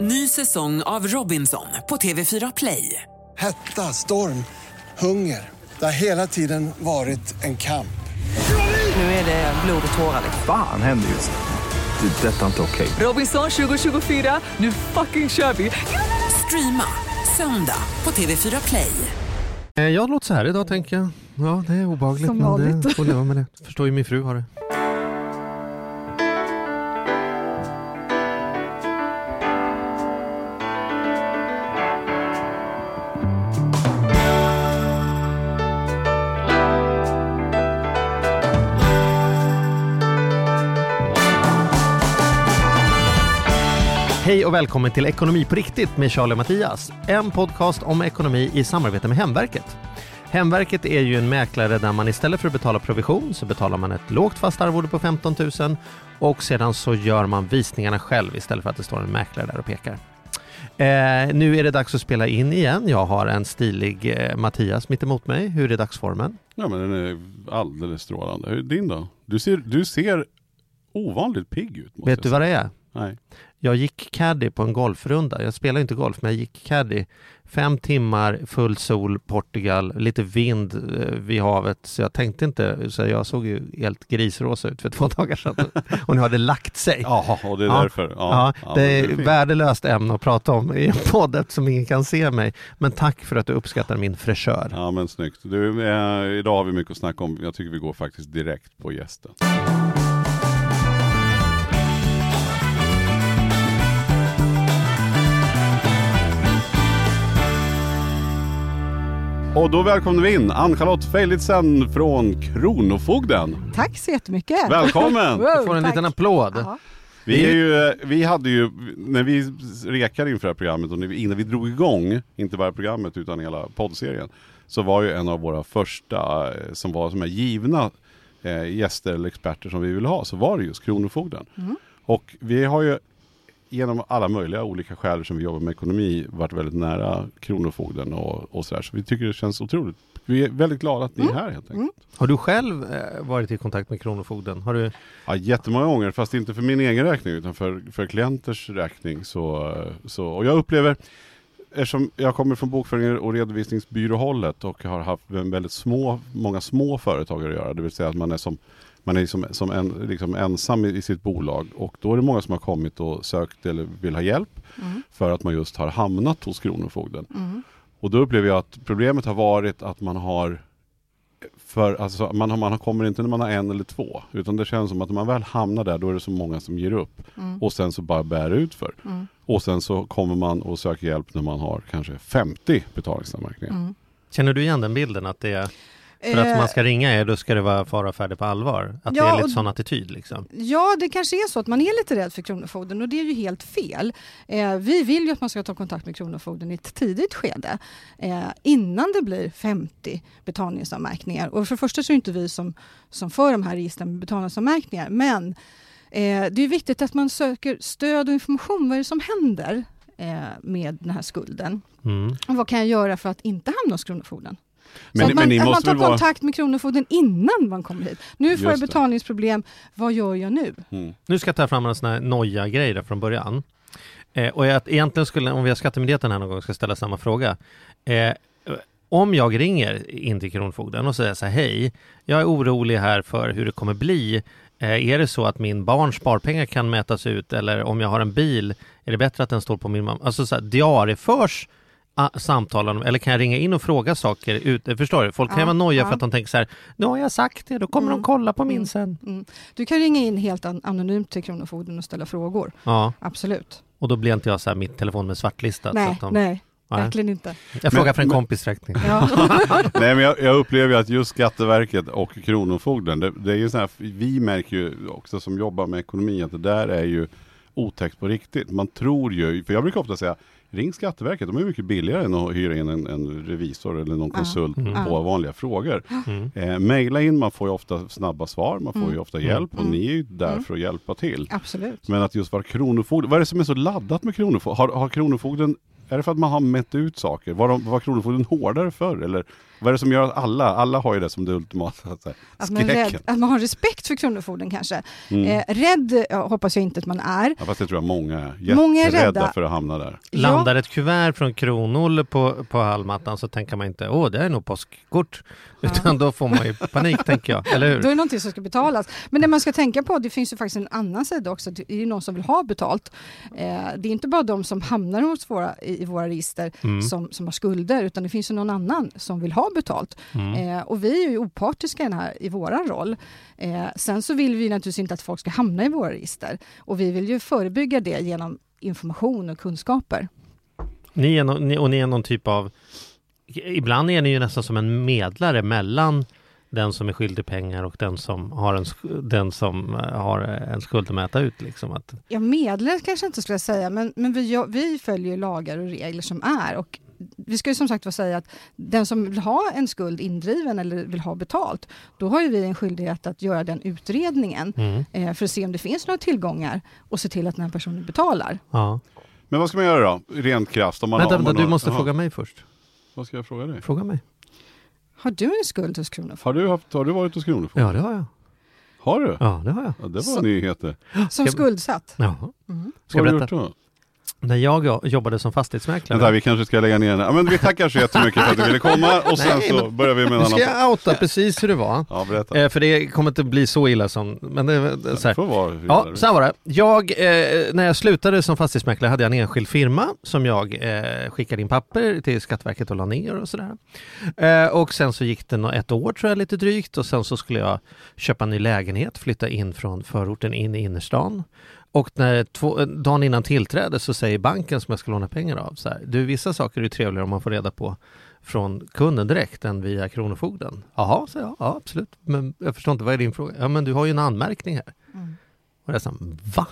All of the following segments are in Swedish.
Ny säsong av Robinson på TV4 Play. Hetta, storm, hunger. Det har hela tiden varit en kamp. Nu är det blod och tårar. Fan händer just nu. Det. är Detta är inte okej. Robinson 2024, nu fucking kör vi! Streama söndag på TV4 Play. Eh, Jag låter så här idag tänker jag. Ja, det är obehagligt Som men det får leva med det. Förstår ju min fru har det. Och välkommen till Ekonomi på riktigt med Charlie och Mattias. En podcast om ekonomi i samarbete med Hemverket. Hemverket är ju en mäklare där man istället för att betala provision så betalar man ett lågt fast arvode på 15 000 och sedan så gör man visningarna själv istället för att det står en mäklare där och pekar. Eh, nu är det dags att spela in igen. Jag har en stilig eh, Mattias mitt emot mig. Hur är dagsformen? Ja men den är alldeles strålande. Hur är din då? Du ser, du ser ovanligt pigg ut. Vet du vad det är? Nej. Jag gick caddy på en golfrunda. Jag spelar inte golf, men jag gick caddy. Fem timmar, full sol, Portugal, lite vind eh, vid havet. Så jag tänkte inte, så jag såg ju helt grisrosa ut för två dagar sedan. Och nu har det lagt sig. Jaha, och det är Ja. därför. Ja, Ja, det är värdelöst ämne att prata om i en podd eftersom ingen kan se mig. Men tack för att du uppskattar min fräschör. Ja men snyggt. Du, eh, idag har vi mycket att snacka om. Jag tycker vi går faktiskt direkt på gästen. Och då välkomnar vi in Ann-Charlotte Feilitzen från Kronofogden. Tack så jättemycket. Välkommen! Wow, Du får en tack. liten applåd. Ja. Vi, är ju, vi hade ju, när vi rekade inför det här programmet och innan vi drog igång, inte bara programmet utan hela poddserien, så var ju en av våra första eh, som var som är givna eh, gäster eller experter som vi ville ha, så var det just Kronofogden. Och vi har ju genom alla möjliga olika skäl som vi jobbar med ekonomi varit väldigt nära Kronofogden och, och sådär. Så vi tycker det känns otroligt. Vi är väldigt glada att ni är här helt enkelt. Har du själv eh, varit i kontakt med Kronofogden? Har du... Ja, jättemånga gånger, fast inte för min egen räkning utan för, för klienters räkning. Så, så, och jag upplever, eftersom jag kommer från bokföringen och redovisningsbyråhållet och har haft väldigt små, många små företagare att göra, det vill säga att man är som man är som, som en, liksom ensam i, i sitt bolag och då är det många som har kommit och sökt eller vill ha hjälp för att man just har hamnat hos Kronofogden. Och då upplever jag att problemet har varit att man har för alltså, man, har, man har- kommer inte när man har en eller två. Utan det känns som att när man väl hamnar där, då är det så många som ger upp. Och sen så bara bär ut för. Och sen så kommer man och söker hjälp när man har kanske 50 betalningsanmärkningar. Känner du igen den bilden att det är för att man ska ringa er, då ska det vara fara färdig på allvar? Att det Ja, är lite och- sån attityd liksom? Ja, det kanske är så att man är lite rädd för Kronofogden och det är ju helt fel. Eh, vi vill ju att man ska ta kontakt med Kronofogden i ett tidigt skede eh, innan det blir 50 betalningsanmärkningar. Och för det första så är det inte vi som, som för de här registren med betalningsanmärkningar men eh, det är viktigt att man söker stöd och information. Vad är det som händer eh, med den här skulden? Mm. Och vad kan jag göra för att inte hamna hos Kronofogden? Men, så att man, men ni att man måste tar vara... kontakt med Kronofogden innan man kommer hit. Nu får jag betalningsproblem, vad gör jag nu? Mm. Nu ska jag ta fram en sån här noja-grej där från början. Eh, och jag, egentligen skulle, om vi har Skattemyndigheten här någon gång, ska ställa samma fråga. Eh, om jag ringer in till Kronofogden och säger så här, hej, jag är orolig här för hur det kommer bli. Eh, är det så att min barns sparpengar kan mätas ut eller om jag har en bil, är det bättre att den står på min mamma? Alltså så här, diarieförs samtalen eller kan jag ringa in och fråga saker? Ut, förstår du? Folk kan Ja, vara noja ja. för att de tänker så här, nu har jag sagt det, då kommer Mm. de kolla på min Mm. sen. Mm. Du kan ringa in helt an- anonymt till Kronofogden och ställa frågor. Ja, Absolut. och då blir inte jag så här mitt telefon med svartlistat. så nej, att de, nej, Nej. verkligen inte. Jag frågar Men- för en men- kompis räkning. Ja. Nej men jag, jag upplever ju att just Skatteverket och Kronofogden, det, det är ju så här, vi märker ju också som jobbar med ekonomi att det där är ju otäckt på riktigt. Man tror ju, för jag brukar ofta säga Ring Skatteverket, de är mycket billigare än att hyra in en, en revisor eller någon konsult Mm. på vanliga frågor. Mm. Eh, maila in, man får ju ofta snabba svar, man får ju Mm. ofta Mm. hjälp och Mm. ni är ju där Mm. för att hjälpa till. Absolut. Men att just vara kronofogde, vad är det som är så laddat med kronofogden? Har, har kronofogden Är det för att man har mätt ut saker? Var, de, var Kronofogden hårdare förr? Eller vad är det som gör att alla, alla har ju det som det ultimata så här, Att man, rädd, att man har respekt för Kronofogden kanske. Mm. Eh, rädd ja, hoppas jag inte att man är. Ja, fast det tror jag många är. Många är rädda. för att hamna där. Landar ett kuvert från Kronol på, på hallmattan så tänker man inte åh det är nog påskkort. Utan då får man ju panik tänker jag, eller Då hur? är det någonting som ska betalas. Men det man ska tänka på, det finns ju faktiskt en annan sida också. Det är ju någon som vill ha betalt. Eh, det är inte bara de som hamnar hos våra, i, i våra register Mm. som, som har skulder, utan det finns ju någon annan som vill ha betalt. Mm. Eh, och vi är ju opartiska i, den här, i våran roll. Eh, sen så vill vi naturligtvis inte att folk ska hamna i våra register. Och vi vill ju förebygga det genom information och kunskaper. Ni är no, och ni är någon typ av Ibland är ni ju nästan som en medlare mellan den som är skyldig pengar och den som har en, den som eh, har en skuld att mäta ut. Liksom. Att, Ja, medlare kanske jag inte skulle säga, men, men vi, vi följer lagar och regler som är. Och vi ska ju som sagt vara säga att den som vill ha en skuld indriven eller vill ha betalt, då har ju vi en skyldighet att göra den utredningen mm, eh, för att se om det finns några tillgångar och se till att den här personen betalar. ja. Men vad ska man göra då? Rent krasst. Om man Vänta, har, om vänta, man du har- måste Jaha. fråga mig först. Vad ska jag fråga dig? Fråga mig. Har du en skuld hos Kronofogden Har du, haft, har du varit hos Kronofogden? Ja, det har jag. Har du? Ja, det har jag. Ja, det var Så- nyheter. som skuldsatt? Ja. Mm. Ska jag du berätta? gjort då? När jag jo- jobbade som fastighetsmäklare. Vänta, vi kanske ska lägga ner den. Ja, men vi tackar så jättemycket för att du ville komma och sen Nej, så börjar vi med en Nu ska annan. jag outa precis hur det var. Ja, berätta. Eh, för det kommer inte bli så illa som... Men det, det, så här. Får vara Ja, så här var det. Jag, eh, när jag slutade som fastighetsmäklare hade jag en enskild firma som jag eh, skickade in papper till Skatteverket och la ner och sådär. Eh, och sen så gick det ett år tror jag lite drygt och sen så skulle jag köpa en ny lägenhet, flytta in från förorten in i innerstan. Och när två, dagen innan tillträde så säger banken som jag ska låna pengar av så här, du vissa saker är trevligare om man får reda på från kunden direkt än via Kronofogden. Jaha, så jag, ja absolut. Men jag förstår inte, vad är din fråga? Ja men du har ju en anmärkning här. Mm. Och det så här, va?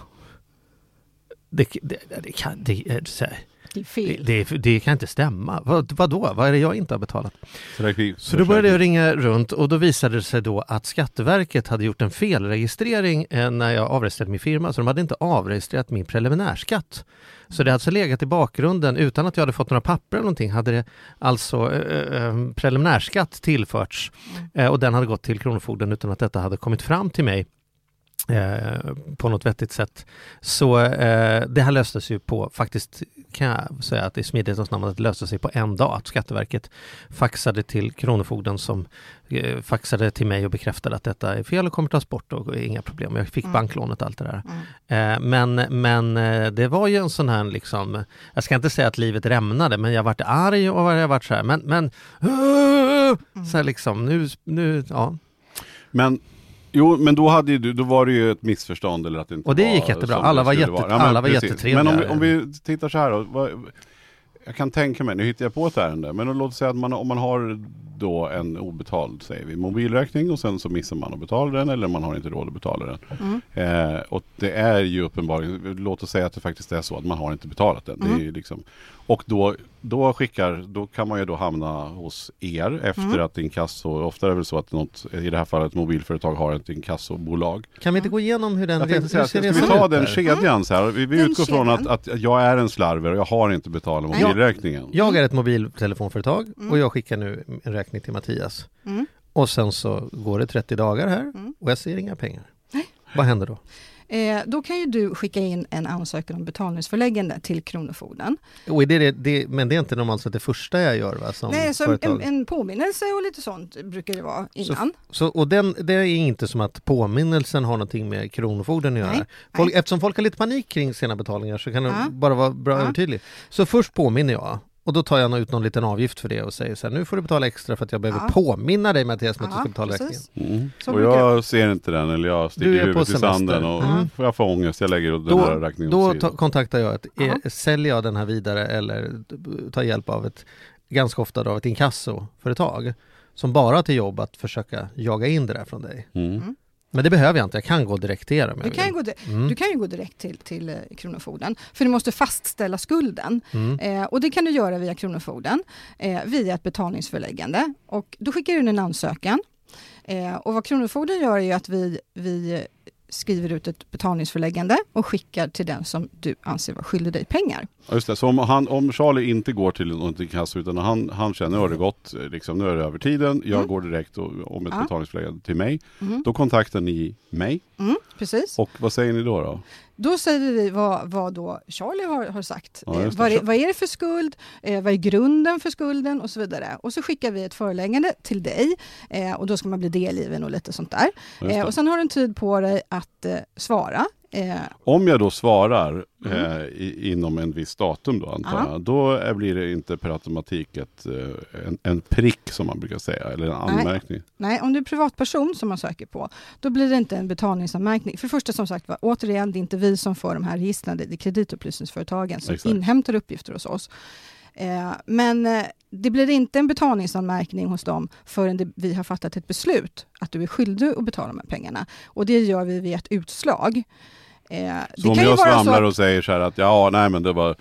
Det, det, det, kan, det, så här, Det är det, fel. det, det kan inte stämma. Vad, vadå? Vad är det jag inte har betalat? Så, det, Så då började jag ringa runt och då visade det sig då att Skatteverket hade gjort en felregistrering eh, när jag avregistrerade min firma. Så de hade inte avregistrerat min preliminärskatt. Så det hade alltså legat i bakgrunden utan att jag hade fått några papper eller någonting hade det alltså eh, eh, preliminärskatt tillförts eh, och den hade gått till Kronofogden utan att detta hade kommit fram till mig eh, på något vettigt sätt. Så eh, det här löstes ju på, faktiskt kan jag säga att är smidighetens namn att det löste sig på en dag. Att Skatteverket faxade till Kronofogden som eh, faxade till mig och bekräftade att detta är fel och kommer tas bort och inga problem. Jag fick Mm. banklånet och allt det där. Mm. Eh, men, men eh, det var ju en sån här liksom, jag ska inte säga att livet rämnade, men jag vart arg och jag vart så här, men, men så här liksom, nu, nu, ja. Men, jo, men då, hade ju då var det ju ett missförstånd eller att det inte Och det var gick jättebra. som Alla var jätte- vara. alla var precis. jättetrevliga. Men om vi, om vi tittar så här då. Vad, jag kan tänka mig, nu hittar jag på ett ärende, men låt säga att man, om man har då en obetald, säger vi, mobilräkning och sen så missar man att betala den eller man har inte råd att betala den. Mm. Eh, och det är ju uppenbarligen, låt oss säga att det faktiskt är så att man har inte betalat den. Det är Mm. ju liksom, och då, då skickar, då kan man ju då hamna hos er efter Mm. att inkasso, ofta är det väl så att något, i det här fallet ett mobilföretag har ett inkassobolag. Kan vi inte gå igenom hur den hur ser ska vi resan ta ut den kedjan så här? Vi, vi Den utgår från att, kedjan. att jag är en slarver och jag har inte betalat Nej. Mobilräkningen. Jag är ett mobiltelefonföretag Mm. och jag skickar nu en räkning till Mattias. Mm. Och sen så går det 30 dagar här Mm. och jag ser inga pengar. Nej. Vad händer då? Eh, då kan ju du skicka in en ansökan om betalningsförläggande till Kronofogden. Och är det, det, det, men det är inte normalt sett det första jag gör va, som Nej, så en, en påminnelse och lite sånt brukar det vara innan. Så, och den, det är inte som att påminnelsen har någonting med Kronofogden att göra. Nej, Folk, nej. eftersom folk har lite panik kring sina betalningar så kan det Ja. bara vara bra Ja. övertydlig. Så först påminner jag och då tar jag ut någon liten avgift för det och säger så här, nu får du betala extra för att jag behöver Ja. påminna dig Mattias om att du ska betala precis. räkningen. Mm. Och jag ser inte den eller jag sticker är huvudet i sanden och Mm. får jag får ångest. Jag lägger den här Då, räkningen då ta, kontaktar jag, ett, eh, säljer jag den här vidare eller tar hjälp av ett, ganska ofta då, ett inkassoföretag som bara har till jobb att försöka jaga in det där från dig. Mm. Men det behöver jag inte, jag kan gå direkt till er om jag Du kan, vill. gå Mm. du kan ju gå direkt till, till eh, Kronofogden, för du måste fastställa skulden. Mm. Eh, och det kan du göra via Kronofogden, eh, via ett betalningsförläggande. Och då skickar du in en ansökan. Eh, och vad Kronofogden gör är ju att vi, vi skriver ut ett betalningsförläggande och skickar till den som du anser vara skyldig dig pengar. Just det, så om, han, om Charlie inte går till något inkasso utan han, han känner har det gått, eh, liksom, nu är det över tiden, jag Mm. går direkt och, om ett Ja. betalningsförläggande till mig. Mm. Då kontaktar ni mig Mm, precis. och vad säger ni då? då? Då säger vi vad, vad då Charlie har, har sagt. Ja, eh, vad, är, vad är det för skuld? Eh, vad är grunden för skulden? Och så vidare. Och så skickar vi ett föreläggande till dig eh, och då ska man bli delgiven och lite sånt där. Eh, och sen har du en tid på dig att eh, svara. Eh, Om jag då svarar Mm. eh, i, inom en viss datum då antar Ja. jag, då är, blir det inte per automatik ett, eh, en, en prick som man brukar säga, eller en anmärkning. Nej, om du är privatperson som man söker på, då blir det inte en betalningsanmärkning. För det första som sagt var, återigen, det är inte vi som får de här registren, det är kreditupplysningsföretagen som Exakt. inhämtar uppgifter hos oss. Eh, men eh, det blir inte en betalningsanmärkning hos dem förrän det, vi har fattat ett beslut att du är skyldig att betala de här pengarna. Och det gör vi via ett utslag. Eh, Så om jag svamlar att- och säger så här att ja, nej men det var,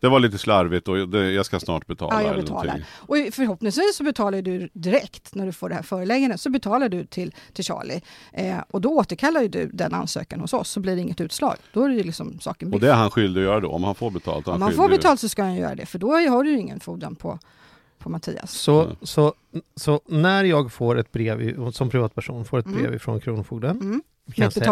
det var lite slarvigt och det, jag ska snart betala. Ja, jag betalar. Och förhoppningsvis så betalar du direkt när du får det här föreläggandet, så betalar du till, till Charlie. Eh, och då återkallar du den ansökan hos oss, så blir det inget utslag. Då är det liksom saken Och biff. det är han skyldig att göra då, om han får betalt. Om han man får betalt så ska han göra det, för då har du ju ingen fordran på, på Mattias. Så, Mm. så, så när jag får ett brev som privatperson, får ett Mm. brev från Kronofogden. Mm. Med säga-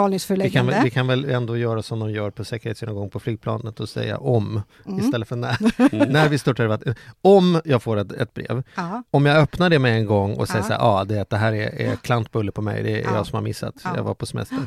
Vi kan, vi kan väl ändå göra som de gör på säkerhetsgenomgång på flygplanet och säga om Mm. istället för när. Mm. när vi störtar. Om jag får ett, ett brev, Ja. om jag öppnar det med en gång och säger Ja. så här, ja det, det här är, är klantbulle på mig, det är Ja. jag som har missat, Ja. jag var på semester.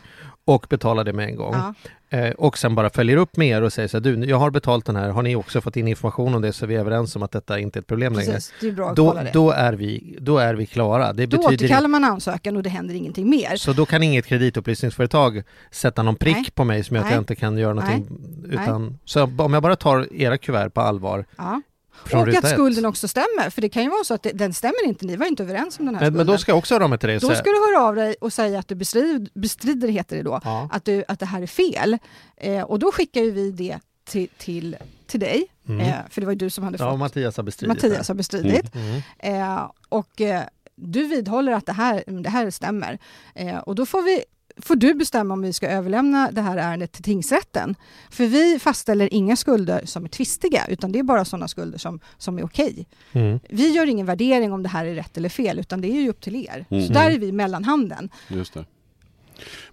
Och betalar det med en gång. Ja. Eh, och sen bara följer upp med er och säger så här, du jag har betalt den här, har ni också fått in information om det så vi är överens om att detta inte är ett problem längre. Precis, att Då, då, är vi, då är vi klara. Det Då betyder återkallar man ansökan och det händer ingenting mer. så då kan inget kreditupplysningsföretag sätta någon prick Nej. på mig som gör att Nej. jag inte kan göra någonting. Utan, så om jag bara tar era kuvert på allvar Ja. Från Och att ett. skulden också stämmer, för det kan ju vara så att det, den stämmer inte, ni var inte överens om den här Men, skulden. men då ska jag också höra av mig till dig Då ska du höra av dig och säga att du bestrider, bestrider heter det då, ja, att, du, att det här är fel. Eh, och då skickar ju vi det till, till, till dig, mm. eh, för det var ju du som hade ja, fått, Mattias har bestridit Mattias har bestridit. det. Mm. Eh, och eh, du vidhåller att det här, det här stämmer. Eh, och då får, vi, får du bestämma om vi ska överlämna det här ärendet till tingsrätten. För vi fastställer inga skulder som är tvistiga, utan det är bara sådana skulder som, som är okej. Mm. Vi gör ingen värdering om det här är rätt eller fel, utan det är ju upp till er. Mm. Så där är vi mellanhanden. Just det.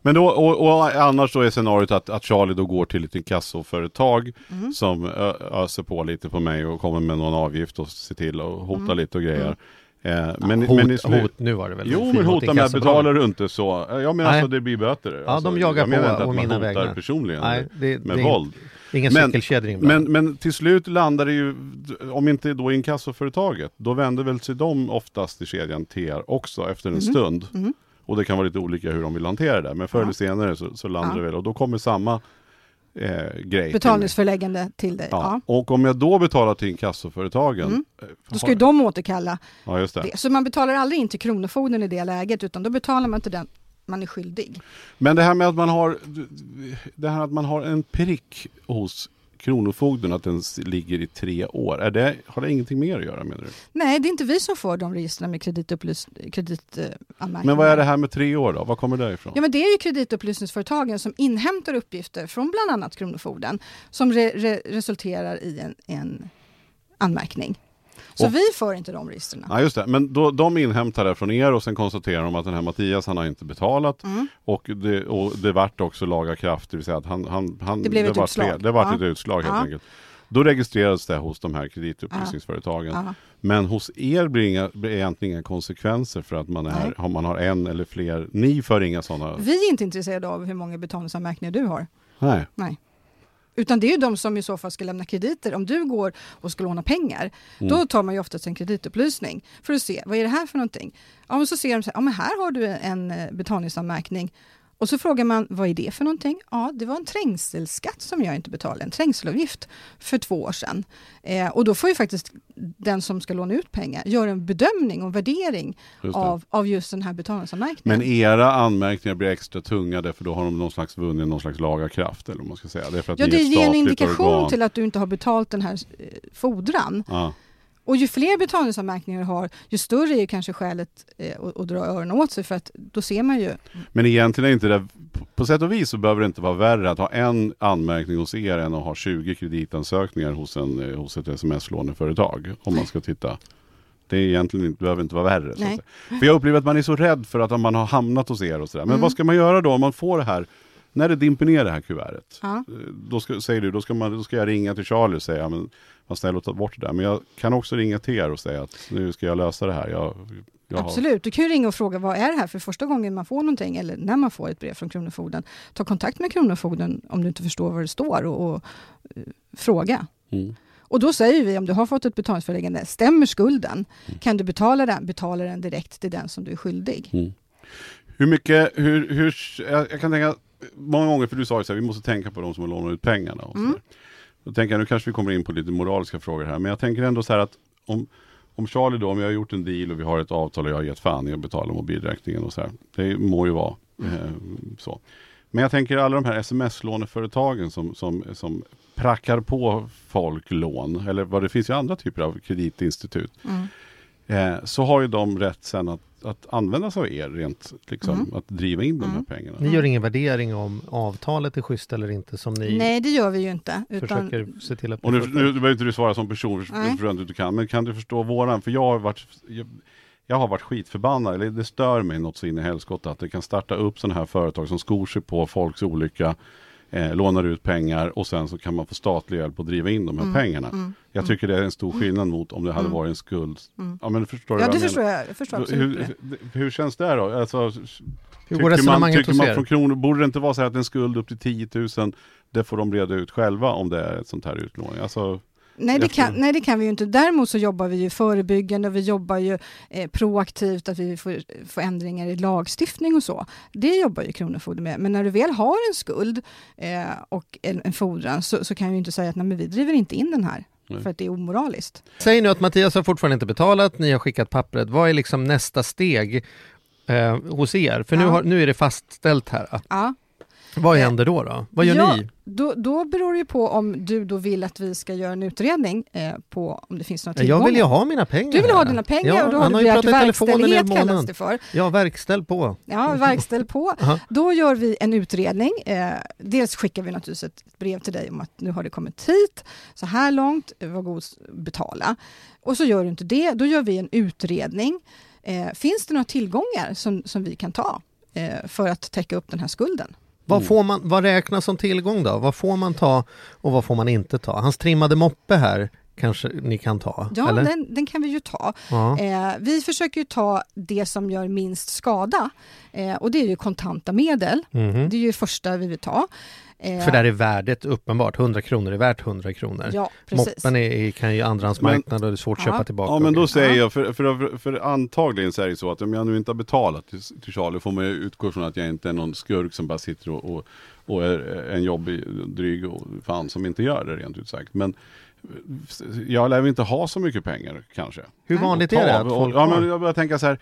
Men då, och, och annars då är scenariot att, att Charlie då går till ett inkassoföretag Mm. som ö, öser på lite på mig och kommer med någon avgift och ser till och hotar Mm. lite och grejer. Eh, men, hot, men slut- hot, nu var det väl Jo men hota med betalar du inte så. Eh, Ja men Nej. alltså det blir böter. Ja, alltså, de jagar jag menar på inte att man mina hotar vägnar. personligen Nej, det, med det, våld. Ingen Men- cykelkedja inblandad. Men, men till slut landar det ju, om inte då inkassoföretaget, då vänder väl sig de oftast i kedjan till er också efter en Mhm. stund. Mhm. Och det kan vara lite olika hur de vill hantera det, men förr Ja. eller senare så, så landar Ja. det väl och då kommer samma eh, grej. till. Betalningsförläggande till dig. Ja. Ja. Och om jag då betalar till inkassoföretagen. Mm. eh, Då ska ju de återkalla Ja just det. det. Så man betalar aldrig in till Kronofogden i det läget, utan då betalar man till den man är skyldig. Men det här med att man har Det här att man har en prick hos Kronofogden, att den ligger i tre år. Är det, har det ingenting mer att göra menar du? Nej, det är inte vi som får de registren med kreditupplys- kreditanmärkningar. Men vad är det här med tre år då? Vad kommer det ifrån? Ja, men det är ju kreditupplysningsföretagen som inhämtar uppgifter från bland annat Kronofogden som re- re- resulterar i en, en anmärkning. Så Och- vi för inte de registren. Ja just det, men då, de inhämtar det från er och sen konstaterar de att den här Mattias han har inte betalat Mm. och det, och det vart också laga kraft, det vill säga att han, han, han Det blev ett vart utslag. fel. Det vart Ja. ett utslag helt Ja. enkelt. Då registreras det hos de här kreditupplysningsföretagen. Ja. Men hos er blir, inga, blir egentligen inga konsekvenser för att man, är, Nej. har, man har en eller fler. Ni för inga sådana? Vi är inte intresserade av hur många betalningsanmärkningar du har. Nej. Utan det är ju de som i så fall ska lämna krediter. Om du går och ska låna pengar, Mm. då tar man ju oftast en kreditupplysning för att se vad är det här för någonting. Ja, men så ser de så här, ja, men här har du en eh, betalningsanmärkning. Och så frågar man, vad är det för någonting? Ja, det var en trängselskatt som jag inte betalade, en trängselavgift för två år sedan. Eh, och då får ju faktiskt den som ska låna ut pengar göra en bedömning och värdering av, av just den här betalningsanmärkningen. Men era anmärkningar blir extra tunga därför då har de någon slags vunnit någon slags laga kraft eller vad man ska säga. Det ja, det ger en indikation organ. till att du inte har betalt den här eh, fordran. Ja. Och ju fler betalningsanmärkningar du har, ju större är kanske skälet eh, att, att dra öronen åt sig för att då ser man ju Men egentligen är inte det, på sätt och vis så behöver det inte vara värre att ha en anmärkning hos er än att ha 20 kreditansökningar hos, en, eh, hos ett sms-låneföretag. Om man ska titta. Det är egentligen inte, behöver inte vara värre. Så Nej. säga. För jag upplever att man är så rädd för att man har hamnat hos er och sådär. Men Mm. vad ska man göra då om man får det här, när det dimper ner det här kuvertet? Ja. Eh, Då ska, säger du, då ska, man, då ska jag ringa till Charlie och säga, men var snäll och ta bort det där. Men jag kan också ringa till er och säga att nu ska jag lösa det här. Jag, jag har- Absolut, du kan ju ringa och fråga vad är det här för första gången man får någonting eller när man får ett brev från Kronofogden. Ta kontakt med Kronofogden om du inte förstår vad det står och, och eh, fråga. Mm. Och då säger vi om du har fått ett betalningsföreläggande, stämmer skulden? Mm. Kan du betala den? Betala den direkt till den som du är skyldig. Mm. Hur mycket, hur, hur, jag, jag kan tänka många gånger, för du sa ju så här, vi måste tänka på de som har lånat ut pengarna. Och så Mm. Då tänker jag, nu kanske vi kommer in på lite moraliska frågor här, men jag tänker ändå så här att om, om Charlie då, om jag har gjort en deal och vi har ett avtal och jag har gett fan i att betala mobilräkningen och så här. Det må ju vara eh, så. Men jag tänker alla de här sms-låneföretagen som, som, som prackar på folk lån, eller vad det finns ju andra typer av kreditinstitut. Mm. Eh, så har ju de rätt sen att, att använda sig av er rent, liksom, Mm. att driva in de här Mm. pengarna. Ni gör ingen värdering om avtalet är schysst eller inte som ni Nej, det gör vi ju inte. Utan, försöker se till att Och nu, nu behöver inte du svara som person, för inte du kan, men kan du förstå våran? För jag har varit, jag, jag har varit skitförbannad, eller det stör mig något så in i helskotta att det kan starta upp sådana här företag som skor sig på folks olycka, eh, lånar ut pengar och sen så kan man få statlig hjälp att driva in de här Mm, pengarna. mm, Jag mm. tycker det är en stor skillnad mot om det hade Mm. varit en skuld. Mm. Ja men förstår du Ja, vad det förstår jag. jag förstår Hur, hur känns det då? Alltså, Hur tycker går man, resonemanget tycker man från kronor, borde det inte vara så här att en skuld upp till 10 000 det får de reda ut själva om det är ett sånt här utlåning? Alltså, Nej det, kan, nej, det kan vi ju inte. Däremot så jobbar vi ju förebyggande och vi jobbar ju eh, proaktivt att vi får, får ändringar i lagstiftning och så. Det jobbar ju Kronofogden med. Men när du väl har en skuld eh, och en, en fordran så, så kan vi ju inte säga att nej, men vi driver inte in den här. Nej. För att det är omoraliskt. Säg nu att Mattias har fortfarande inte betalat, ni har skickat pappret. Vad är liksom nästa steg eh, hos er? För nu, Ja. har, nu är det fastställt här. Ja. Vad Eh, händer då? då? Vad gör ja, ni? Då, då beror det ju på om du då vill att vi ska göra en utredning eh, på om det finns några tillgångar. Jag vill ju ha mina pengar. Du vill ha dina pengar ja, och då har du begärt verkställighet kallas det för. Ja, verkställ på. Ja, verkställ på. Då gör vi en utredning. Eh, dels skickar vi naturligtvis ett brev till dig om att nu har det kommit hit, så här långt, eh, var god betala. Och så gör du inte det, då gör vi en utredning. Eh, finns det några tillgångar som, som vi kan ta eh, för att täcka upp den här skulden? Vad, Mm. får man, vad räknas som tillgång då? Vad får man ta och vad får man inte ta? Hans trimmade moppe här kanske ni kan ta? Ja, eller? den, den kan vi ju ta. ja. Eh, vi försöker ju ta det som gör minst skada eh, och det är ju kontanta medel. Mhm. Det är ju första vi vill ta. Eh, För där är värdet uppenbart, 100 kronor är värt 100 kronor. Ja, precis. Moppen är, kan ju andrahandsmarknad och det är svårt att köpa tillbaka. Ja men då säger Ja. jag, för, för, för antagligen så är det så att om jag nu inte har betalat till, till Charlie får man ju utgå från att jag inte är någon skurk som bara sitter och, och, och är en jobbig, dryg och fan som inte gör det rent ut sagt. Men jag lär inte ha så mycket pengar kanske. Hur vanligt är det att Och- folk ja, men jag börjar tänka så här.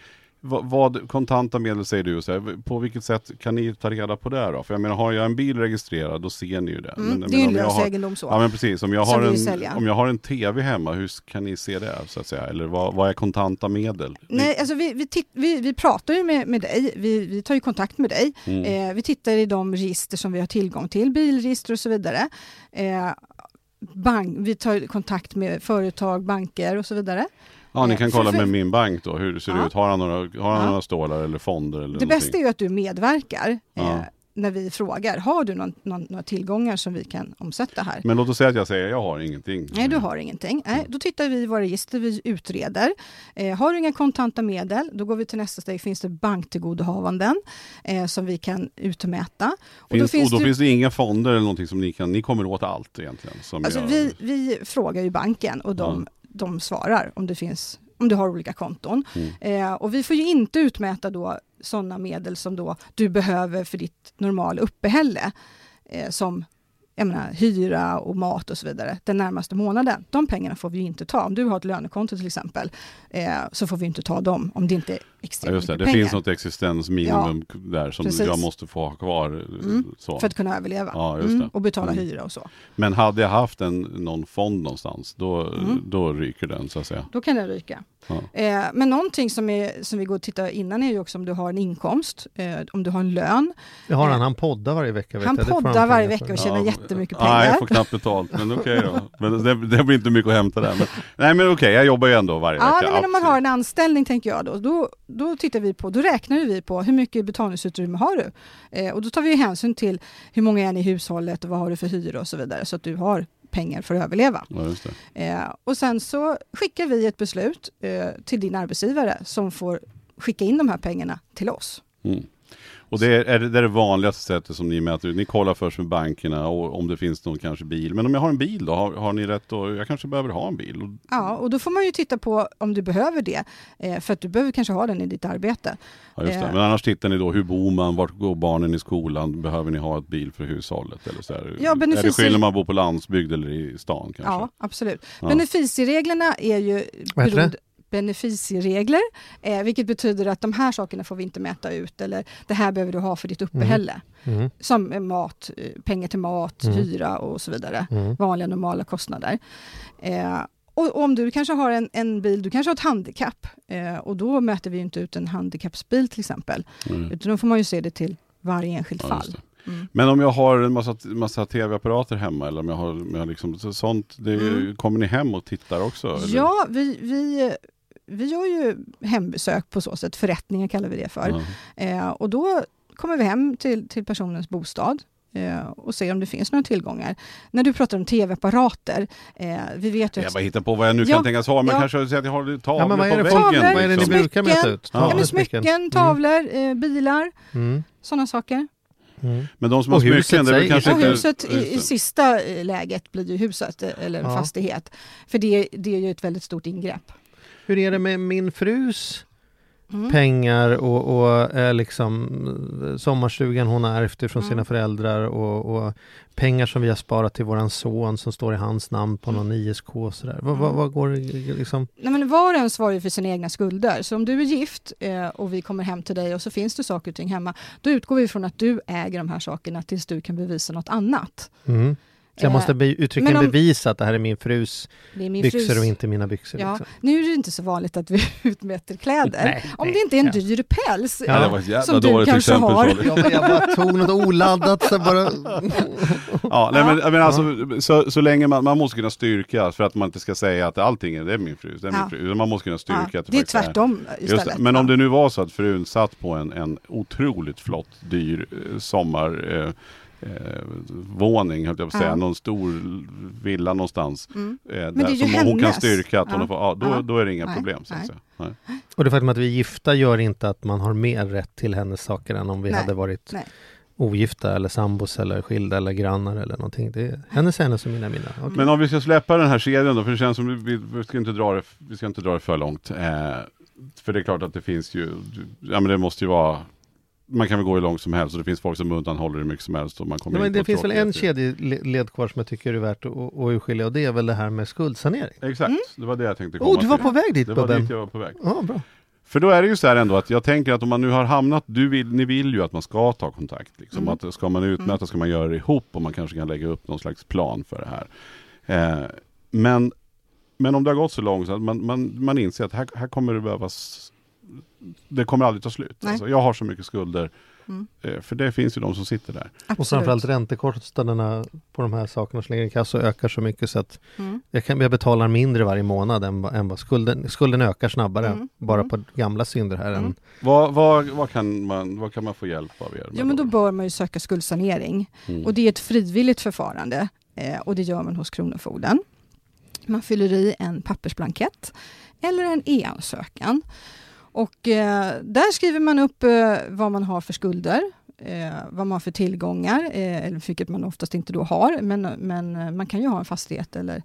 Vad, vad kontanta medel säger du? Så här, på vilket sätt kan ni ta reda på det då? För jag menar, har jag en bil registrerad då ser ni ju det. Mm, Men det är ju menar, en om jag lös har- egendom så. Ja men precis, om jag, har en, om jag har en TV hemma, hur kan ni se det så att säga? Eller vad, vad är kontanta medel? Nej, alltså vi, vi, titt, vi, vi pratar ju med, med dig, vi, vi tar ju kontakt med dig. Mm. Eh, vi tittar i de register som vi har tillgång till, bilregister och så vidare. Eh, bank, vi tar kontakt med företag, banker och så vidare. ja, ni eh, kan kolla med min bank då, hur det ser Ja. ut. Har han några, har han Ja. några stålar eller fonder? Eller Det någonting? bästa är ju att du medverkar eh, Ja. När vi frågar, har du någon, någon, några tillgångar som vi kan omsätta här? Men låt oss säga att jag säger, jag har ingenting. Nej, du har ingenting. Nej, då tittar vi i våra register, vi utreder. Eh, har du inga kontanta medel, då går vi till nästa steg. Finns det banktillgodohavanden eh, som vi kan utmäta? Och Finns, då finns och då det, finns det inga fonder eller någonting som ni kan, ni kommer åt allt egentligen. Alltså jag, vi, vi frågar ju banken och de, de svarar om det finns om du har olika konton. Mm. Eh, och vi får ju inte utmäta då sådana medel som då du behöver för ditt normala uppehälle. Eh, som jag menar, hyra och mat och så vidare den närmaste månaden. De pengarna får vi inte ta. Om du har ett lönekonto till exempel, eh, så får vi inte ta dem om det inte är Ja, extremt just det. mycket det pengar. finns något existensminimum där som precis. jag måste få ha kvar. eh, Mm, Så. För att kunna överleva. Ja, just Mm, det. och betala Mm. hyra och så. Men hade jag haft en, någon fond någonstans, då, Mm. då ryker den så att säga. Då kan den ryka. Ja. Eh, men någonting som, är, som vi går och tittar innan är ju också om du har en inkomst, eh, om du har en lön. Det har han, han poddar varje vecka. Vet Han jag. Det poddar varje vecka och tjänar Ja, jättemycket Nej, pengar. jag får knappt betalt, men okej då. Men det, det blir inte mycket att hämta där. Men, nej men okej, jag jobbar ju ändå varje Ja, vecka. nej, men om man har en anställning tänker jag då, då, då tittar vi på, då räknar vi på hur mycket betalningsutrymme har du? Eh, och då tar vi hänsyn till hur många är ni i hushållet och vad har du för hyra och så vidare så att du har pengar för att överleva. Ja, just det. Eh, och sen så skickar vi ett beslut eh, till din arbetsgivare som får skicka in de här pengarna till oss. Mm. Och det är, är det, det är det vanligaste sättet som ni mäter ut. Ni kollar först med bankerna och om det finns någon kanske bil. Men om jag har en bil då? Har, har ni rätt att, jag kanske behöver ha en bil. Ja, och då får man ju titta på om du behöver det, eh, för att du behöver kanske ha den i ditt arbete. ja, just det. Eh. Men annars tittar ni då, hur bor man? Vart går barnen i skolan? Behöver ni ha ett bil för hushållet? Eller så? Ja, är det benefici- skillnad om man bor på landsbygd eller i stan kanske? Ja, absolut. Ja. Beneficiereglerna är ju Vad heter det? Beneficieregler, eh, vilket betyder att de här sakerna får vi inte mäta ut eller det här behöver du ha för ditt uppehälle. Mm. Som eh, mat, eh, pengar till mat, Mm. hyra och så vidare. Mm. Vanliga normala kostnader. Eh, och och om du kanske har en, en bil, du kanske har ett handikapp eh, och då mäter vi inte ut en handikappsbil till exempel. Mm. Utan då får man ju se det till varje enskilt Ja, fall. Mm. Men om jag har en massa, massa tv-apparater hemma eller om jag har, om jag har liksom, så sånt, det, Mm. kommer ni hem och tittar också? Eller? Ja, vi, vi, vi gör ju hembesök på så sätt, förrättningar kallar vi det för. Ja. Eh, och då kommer vi hem till, till personens bostad eh, och ser om det finns några tillgångar. När du pratar om tv-apparater, eh, vi vet ju Jag bara hittar på vad jag nu Ja, kan tänkas ha, men ja. kanske säga att jag har tavlor Ja, på väggen. Tavlor, vad är det ni liksom. brukar mäta Smycken. ut? Ja, men smycken. smycken, tavlor, eh, bilar, Mm. sådana saker. Mm. Men de som har smycken, huset det är kanske inte... huset i, i sista eh, läget blir ju huset eh, eller en Ja. fastighet. För det, det är ju ett väldigt stort ingrepp. Hur är det med min frus Mm. pengar och, och liksom sommarstugan hon har ärvt från sina Mm. föräldrar och, och pengar som vi har sparat till våran son som står i hans namn på någon ISK och sådär. Vad, vad, Mm. vad går det liksom? Nej, men var och en svarar ju för sina egna skulder. Så om du är gift eh, och vi kommer hem till dig och så finns det saker och ting hemma, då utgår vi från att du äger de här sakerna tills du kan bevisa något annat. Mm. Så jag Eh, måste be, uttryckligen om- bevisa att det här är min frus Det är min byxor frus- och inte mina byxor. Ja, Liksom. nu är det inte så vanligt att vi utmäter kläder. Nej, om nej, det inte är en ja. dyr päls Ja, Ja, eh, det var ett jävla som du kanske exempel har. Ja, jag bara tog något oladdat så bara... Ja, nej, men, men alltså, så, så länge man, man måste kunna styrka, för att man inte ska säga att allting är, det är min fru, det är min Ja. fru. Utan Man måste kunna styrka Ja, att det är faktiskt tvärtom Just istället. det. Men om det nu var så att frun satt på en, en otroligt flott, dyr eh, sommar eh, eh, våning, höll jag på att säga, Ja. någon stor villa någonstans. Mm. Eh, det är där, ju som hon kan hennes. styrka att hon Ja. har fått, ja, då, Ja. då är det inga Nej. problem. Så att säga. Nej. Och det faktum att vi är gifta gör inte att man har mer rätt till hennes saker än om vi Nej, hade varit nej. ogifta eller sambos eller skilda eller grannar eller någonting. Det är hennes är hennes och mina mina. Okej. Men om vi ska släppa den här serien då, för det känns som vi, vi, ska, inte dra det, vi ska inte dra det för långt. Eh, för det är klart att det finns ju, ja men det måste ju vara man kan väl gå hur långt som helst och det finns folk som undanhåller hur mycket som helst och man kommer Ja, men det finns väl en kedjeled kvar som jag tycker är värt att, att att urskilja och det är väl det här med skuldsanering. Exakt, det var det jag tänkte komma Oh, du var till. på väg dit Det var Bubben! dit jag var på väg. Ja, bra. För då är det ju så här ändå att jag tänker att om man nu har hamnat, du vill, ni vill ju att man ska ta kontakt. Liksom. Mm. Att ska man utmäta ska man göra det ihop och man kanske kan lägga upp någon slags plan för det här. Eh, men, men om det har gått så långt så att man, man, man inser att här, här kommer det behövas det kommer aldrig ta slut. Alltså, jag har så mycket skulder. Mm. Eh, för det finns ju de som sitter där. Och Absolut. framförallt räntekostnaderna på de här sakerna som ligger i kassa ökar så mycket så att Mm. jag, kan, jag betalar mindre varje månad än, vad- än vad skulden, skulden ökar snabbare Mm. bara Mm. på gamla synder här Mm. än Vad, vad, vad, kan man, vad kan man få hjälp av er? med Ja, men då bör man ju söka skuldsanering. Mm. Och det är ett frivilligt förfarande eh, och det gör man hos Kronofogden. Man fyller i en pappersblankett eller en e-ansökan. Och eh, där skriver man upp eh, vad man har för skulder, eh, vad man har för tillgångar, eh, vilket man oftast inte då har, men, men eh, man kan ju ha en fastighet eller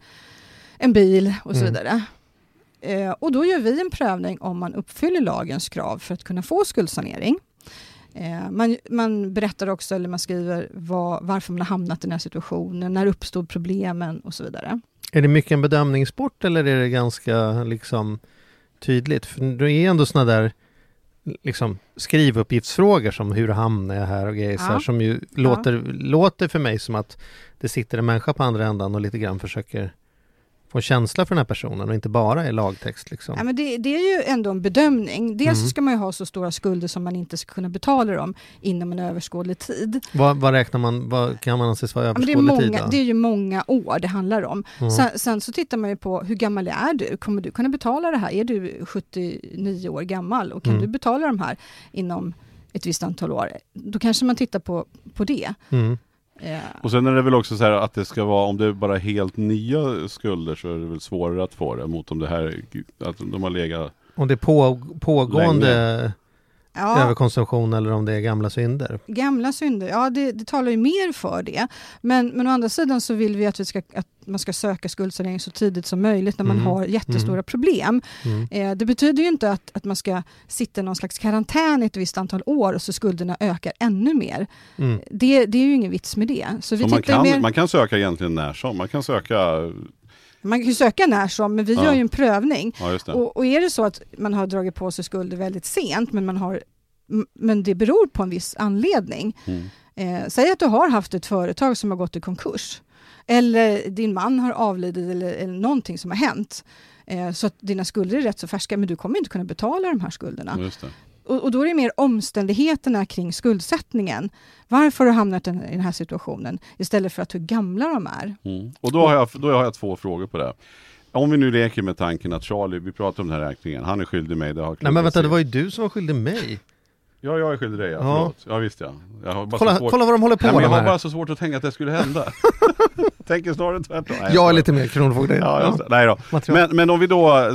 en bil och så Mm. vidare. Eh, och då gör vi en prövning om man uppfyller lagens krav för att kunna få skuldsanering. Eh, man, man berättar också, eller man skriver vad, varför man har hamnat i den här situationen, när uppstod problemen och så vidare. Är det mycket en bedömningssport eller är det ganska liksom tydligt? För det är ändå sådana där liksom skrivuppgiftsfrågor som hur hamnar jag här och grejer så här, Ja. som ju låter, låter för mig som att det sitter en människa på andra ändan och lite grann försöker få känsla för den här personen och inte bara är lagtext liksom. Ja, men det, det är ju ändå en bedömning. Dels Mm. ska man ju ha så stora skulder som man inte ska kunna betala dem inom en överskådlig tid. Vad, vad räknar man, vad kan man anses vara Ja, men det, är överskådlig tid många, då? det är ju många år det handlar om. Mm. Sen, sen så tittar man ju på hur gammal är du? Kommer du kunna betala det här? Är du 79 år gammal och kan Mm. du betala de här inom ett visst antal år? Då kanske man tittar på, på det. Eh, Och sen är det väl också så här att det ska vara, om det är bara helt nya skulder så är det väl svårare att få det mot om det här, att de har legat Om det är på, pågående ja, överkonsumtion eller om det är gamla synder. gamla synder, ja det, det talar ju mer för det. Men, men å andra sidan så vill vi att, vi ska, att man ska söka skuldsanering så tidigt som möjligt när man Mm. har jättestora Mm. problem. Mm. Eh, det betyder ju inte att, att man ska sitta i någon slags karantän i ett visst antal år och så skulderna ökar ännu mer. Mm. Det, det är ju ingen vits med det. Så vi Så man kan, mer, man kan söka egentligen när som. Man kan söka, man kan ju söka när som, men vi Ja. gör ju en prövning. ja. Och, och är det så att man har dragit på sig skulder väldigt sent, men, man har, men det beror på en viss anledning. Mm. Eh, säg att du har haft ett företag som har gått i konkurs. Eller din man har avlidit eller, eller någonting som har hänt. Eh, så att dina skulder är rätt så färska, men du kommer inte kunna betala de här skulderna. Ja. Och, och då är det mer omständigheterna kring skuldsättningen. Varför har du hamnat i den här situationen? Istället för att hur gamla de är. Mm. Och då har, jag, då har jag två frågor på det. Om vi nu leker med tanken att Charlie, vi pratar om den här räkningen, han är skyldig mig, det har Nej men vänta, det var ju du som var skyldig mig. Ja, jag är skyldig dig, ja. Ja. Ja, visst ja. Jag har bara så Kolla, svårt... kolla vad de håller på Nej, med jag har bara så svårt att tänka att det skulle hända. Tänker snarare tvärtom. Nej, Jag är lite mer kronofogde. Ja. Nej då. Material. Men, men om vi då,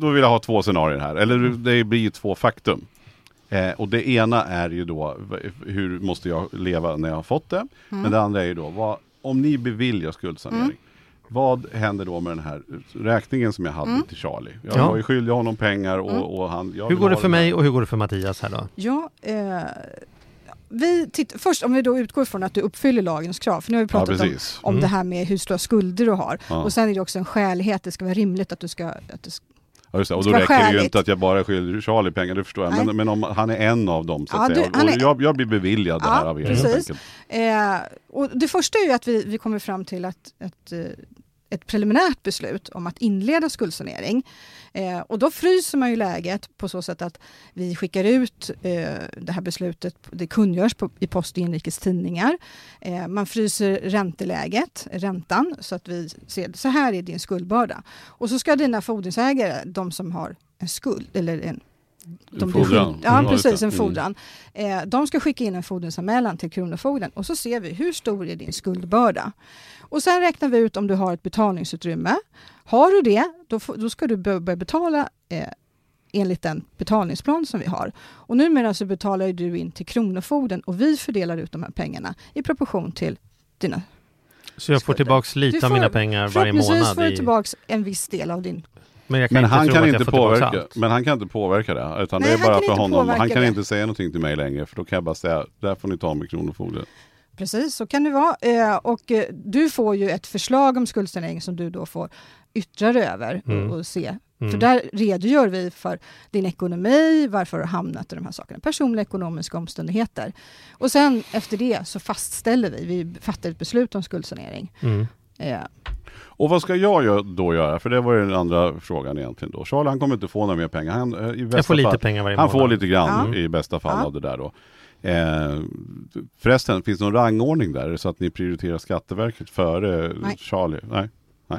då vill jag ha två scenarier här, eller det blir ju två faktum. Eh, och det ena är ju då, hur måste jag leva när jag har fått det? Men det andra är ju då, vad, om ni beviljar skuldsanering, vad händer då med den här räkningen som jag hade till Charlie? Jag Ja. var ju skyldig honom pengar och, och han... jag Hur går det för mig och hur går det för Mattias här då? Ja, eh, vi titt- först om vi då utgår från att du uppfyller lagens krav, för nu har vi Ja, pratat om, precis. om Mm. det här med hur stora skulder du har. Ja. Och sen är det också en skälighet, det ska vara rimligt att du ska... Att du ska Ja, just det. Och Det då räcker vara det ju skäligt. inte att jag bara skyldig Charlie pengar, det förstår jag. Nej. Men, men om han är en av dem så Ja, att du- säga. Och är- jag, jag blir beviljad det Ja, här av er helt precis. enkelt. Eh, och det första är ju att vi, vi kommer fram till att, att eh, ett preliminärt beslut om att inleda skuldsanering. Eh, och då fryser man ju läget på så sätt att vi skickar ut eh, det här beslutet, det kungörs på, i Post och Inrikes Tidningar. Eh, man fryser ränteläget, räntan, så att vi ser så här är din skuldbörda. Och så ska dina fordringsägare, de som har en skuld, eller en de fordran. Ja, Mm. precis, en det. fordran. Eh, de ska skicka in en fordringsanmälan till Kronofogden och så ser vi hur stor är din skuldbörda. Och sen räknar vi ut om du har ett betalningsutrymme. Har du det, då, får- då ska du bör- börja betala eh, enligt den betalningsplan som vi har. Och numera så betalar du in till Kronofogden och vi fördelar ut de här pengarna i proportion till dina... Så jag får tillbaks lite Du av får- mina pengar varje Förhoppningsvis månad? får du I... tillbaka en viss del av din... Men, jag kan Men inte han kan inte påverka, men han kan inte påverka det. Utan Nej, det är han bara kan för inte honom. Han kan det. inte säga någonting till mig längre för då kan jag bara säga, där får ni ta med Kronofogden. Precis, så kan det vara. Eh, och eh, du får ju ett förslag om skuldsanering som du då får yttra dig över Mm. och, och se. Mm. För där redogör vi för din ekonomi, varför du har hamnat i de här sakerna, personliga ekonomiska omständigheter. Och sen efter det så fastställer vi, vi fattar ett beslut om skuldsanering. Mm. Och vad ska jag då göra? För det var ju den andra frågan egentligen då. Charlie han kommer inte få några mer pengar. Han, eh, i bästa Jag får lite fall, pengar varje Han månad. får lite grann Ja. i bästa fall Ja. av det där då. Eh, förresten, finns det någon rangordning där? Så att ni prioriterar Skatteverket före Nej. Charlie? Nej. Nej.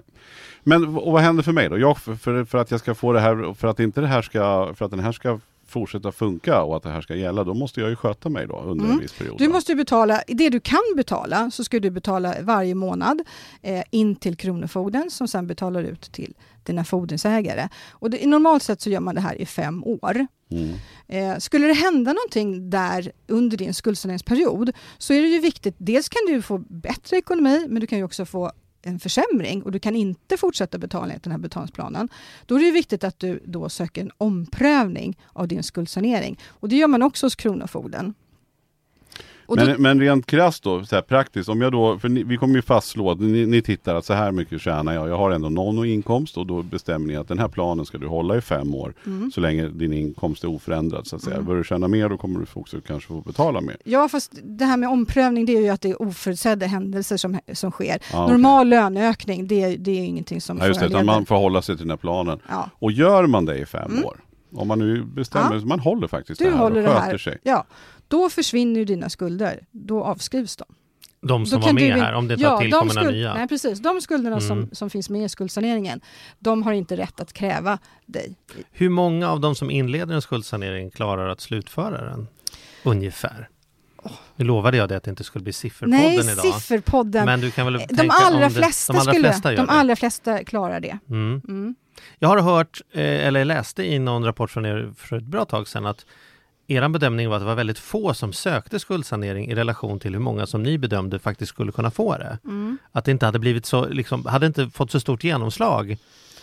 Men vad händer för mig då? Jag, för, för, för att jag ska få det här, för att inte det här ska, för att den här ska fortsätta funka och att det här ska gälla, då måste jag ju sköta mig då under en Mm. viss period. Du måste betala, det du kan betala så ska du betala varje månad eh, in till Kronofogden som sen betalar ut till dina fordringsägare. Och det, normalt sett så gör man det här i fem år. Mm. Eh, skulle det hända någonting där under din skuldsaneringsperiod så är det ju viktigt, dels kan du få bättre ekonomi men du kan ju också få en försämring och du kan inte fortsätta betala enligt den här betalningsplanen. Då är det viktigt att du då söker en omprövning av din skuldsanering och det gör man också hos Kronofogden. Och då, Men, men rent krasst då, så här praktiskt, om jag då, för ni, vi kommer ju fastslå ni, ni tittar att så här mycket tjänar jag, jag har ändå någon inkomst och då bestämmer ni att den här planen ska du hålla i fem år, Mm. så länge din inkomst är oförändrad så att säga. Börjar du tjäna mer då kommer du också kanske få betala mer. Ja, fast det här med omprövning det är ju att det är oförutsedda händelser som, som sker. Okej. Normal löneökning, det, det är ingenting som Ja, just det, man får hålla sig till den här planen. Ja. Och gör man det i fem Mm. år, om man nu bestämmer, Ja. man håller faktiskt Du det här håller och det sköter här. sig. Ja, då försvinner ju dina skulder. Då avskrivs de. De som Då var med du- här, om det inte ja, tillkommit några nya. Nej, precis. De skulderna som, Mm. som finns med i skuldsaneringen, de har inte rätt att kräva dig. Hur många av de som inleder en skuldsanering klarar att slutföra den? Ungefär. Nu lovade jag dig att det inte skulle bli sifferpodden Nej, idag. sifferpodden. Men du kan väl de allra det, flesta de allra skulle, flesta de det. allra flesta klarar det. Mm. Mm. Jag har hört, eh, eller läste i någon rapport från er för ett bra tag sedan att er bedömning var att det var väldigt få som sökte skuldsanering i relation till hur många som ni bedömde faktiskt skulle kunna få det. Mm. Att det inte hade blivit så, liksom, hade inte fått så stort genomslag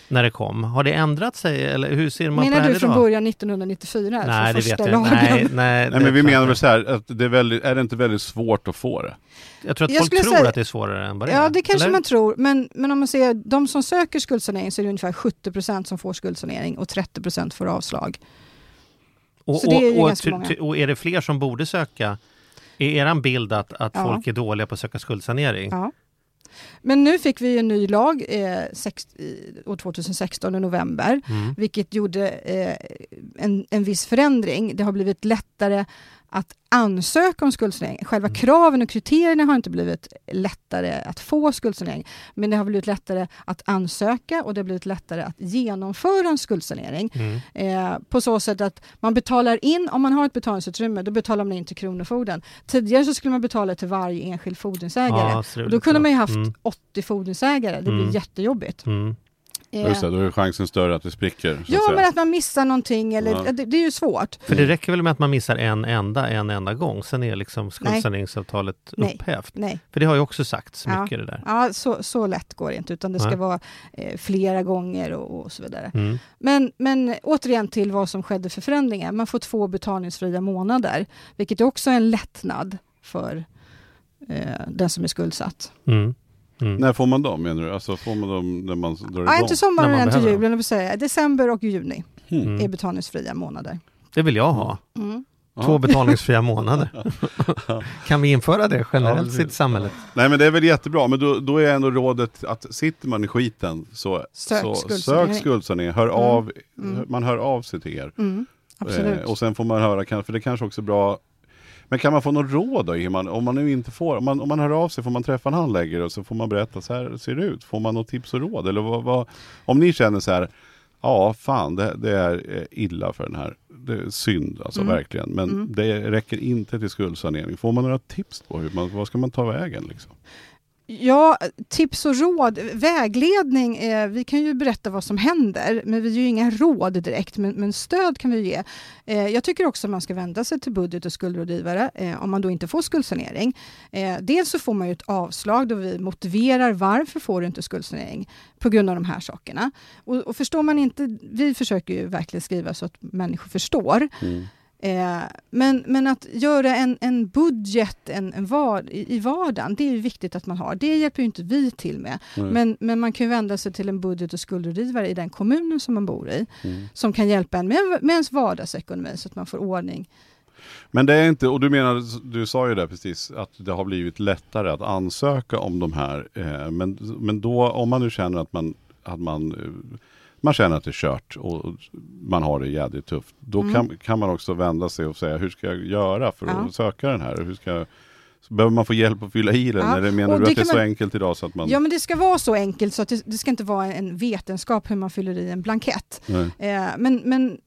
när det kom. Har det ändrat sig eller hur ser man på det Menar du från idag? början 1994? Nej, för det första vet jag inte. Nej, nej, Nej men vi menar väl så här, att det är, väldigt, är det inte väldigt svårt att få det? Jag tror att Jag folk tror säga- att det är svårare än vad det är. Ja, det kanske eller? man tror. Men, men om man ser de som söker skuldsanering så är det ungefär 70% som får skuldsanering och 30% får avslag. Och, Så det är ju och, ganska och, många. och är det fler som borde söka? Är eran bild att, att Ja. folk är dåliga på att söka skuldsanering? Ja. Men nu fick vi en ny lag eh, sex, i, år 2016 i november, Mm. vilket gjorde eh, en, en viss förändring. Det har blivit lättare att ansöka om skuldsanering. Själva kraven och kriterierna har inte blivit lättare att få skuldsanering, men det har blivit lättare att ansöka och det har blivit lättare att genomföra en skuldsanering. Mm. Eh, på så sätt att man betalar in, om man har ett betalningsutrymme, då betalar man in till Kronofogden. Tidigare så skulle man betala till varje enskild fordringsägare. Ja, och då kunde man ju haft Mm. 80 fordringsägare, det Mm. blir jättejobbigt. Mm. Eh, Just det, då är chansen större att det spricker. Ja, men att man missar någonting, eller, Ja. det, det är ju svårt. För det räcker väl med att man missar en enda en enda gång, sen är liksom skuldsaneringsavtalet Nej. upphävt. Nej. För det har ju också sagts Ja. mycket det där. Ja, så, så lätt går det inte, utan det ska Nej. vara eh, flera gånger och, och så vidare. Mm. Men, men återigen till vad som skedde för förändringar. Man får två betalningsfria månader, vilket är också en lättnad för eh, den som är skuldsatt. Mm. Mm. När får man dem menar du? Alltså får man dem när man drar Ja, igång? inte sommaren När man än till behöver julen, jag vill säga. December och juni Hmm. är betalningsfria månader. Det vill jag ha. Mm. Ja. Två betalningsfria månader. kan vi införa det Ja, generellt det- i samhället? Nej men det är väl jättebra, men då, då är ändå rådet att sitter man i skiten så Sök så skuldsanering. sök skuldsanering. Hör Mm. av, Mm. man hör av sig till er. Mm. Absolut. Eh, och sen får man höra, för det kanske också är bra men kan man få något råd då? hur man, om man nu inte får, om man, om man hör av sig får man träffa en handläggare och så får man berätta så här ser det ut. Får man något tips och råd? Eller vad, vad, om ni känner så här, ja fan det, det är eh, illa för den här. Det är synd alltså Mm. verkligen. Men Mm. det räcker inte till skuldsanering. Får man några tips på hur man, vad ska man ta vägen liksom? Ja, tips och råd, vägledning, eh, vi kan ju berätta vad som händer, men vi ger ju inga råd direkt, men, men stöd kan vi ge. Eh, jag tycker också att man ska vända sig till budget och skuldrådgivare eh, om man då inte får skuldsanering. Eh, dels så får man ju ett avslag då vi motiverar varför får du inte skuldsanering på grund av de här sakerna. Och, och förstår man inte, vi försöker ju verkligen skriva så att människor förstår. Mm. Eh, men, men att göra en, en budget en, en var, i, vardagen, det är ju viktigt att man har. Det hjälper ju inte vi till med. Men, men man kan ju vända sig till en budget och skuldrådgivare i den kommunen som man bor i, Mm. som kan hjälpa en med, med ens vardagsekonomi så att man får ordning. Men det är inte, och du menar, du sa ju det precis, att det har blivit lättare att ansöka om de här. Eh, men, men då, om man nu känner att man, att man, eh, man känner att det är kört och man har det jädrigt tufft. Då Mm. kan, kan man också vända sig och säga, hur ska jag göra för Ja. att söka den här? Hur ska jag, behöver man få hjälp att fylla i den? Ja, Eller menar och du det att det är så man- enkelt idag så att man... Ja, men det ska vara så enkelt så att det, det ska inte vara en vetenskap hur man fyller i en blankett. Eh, men, men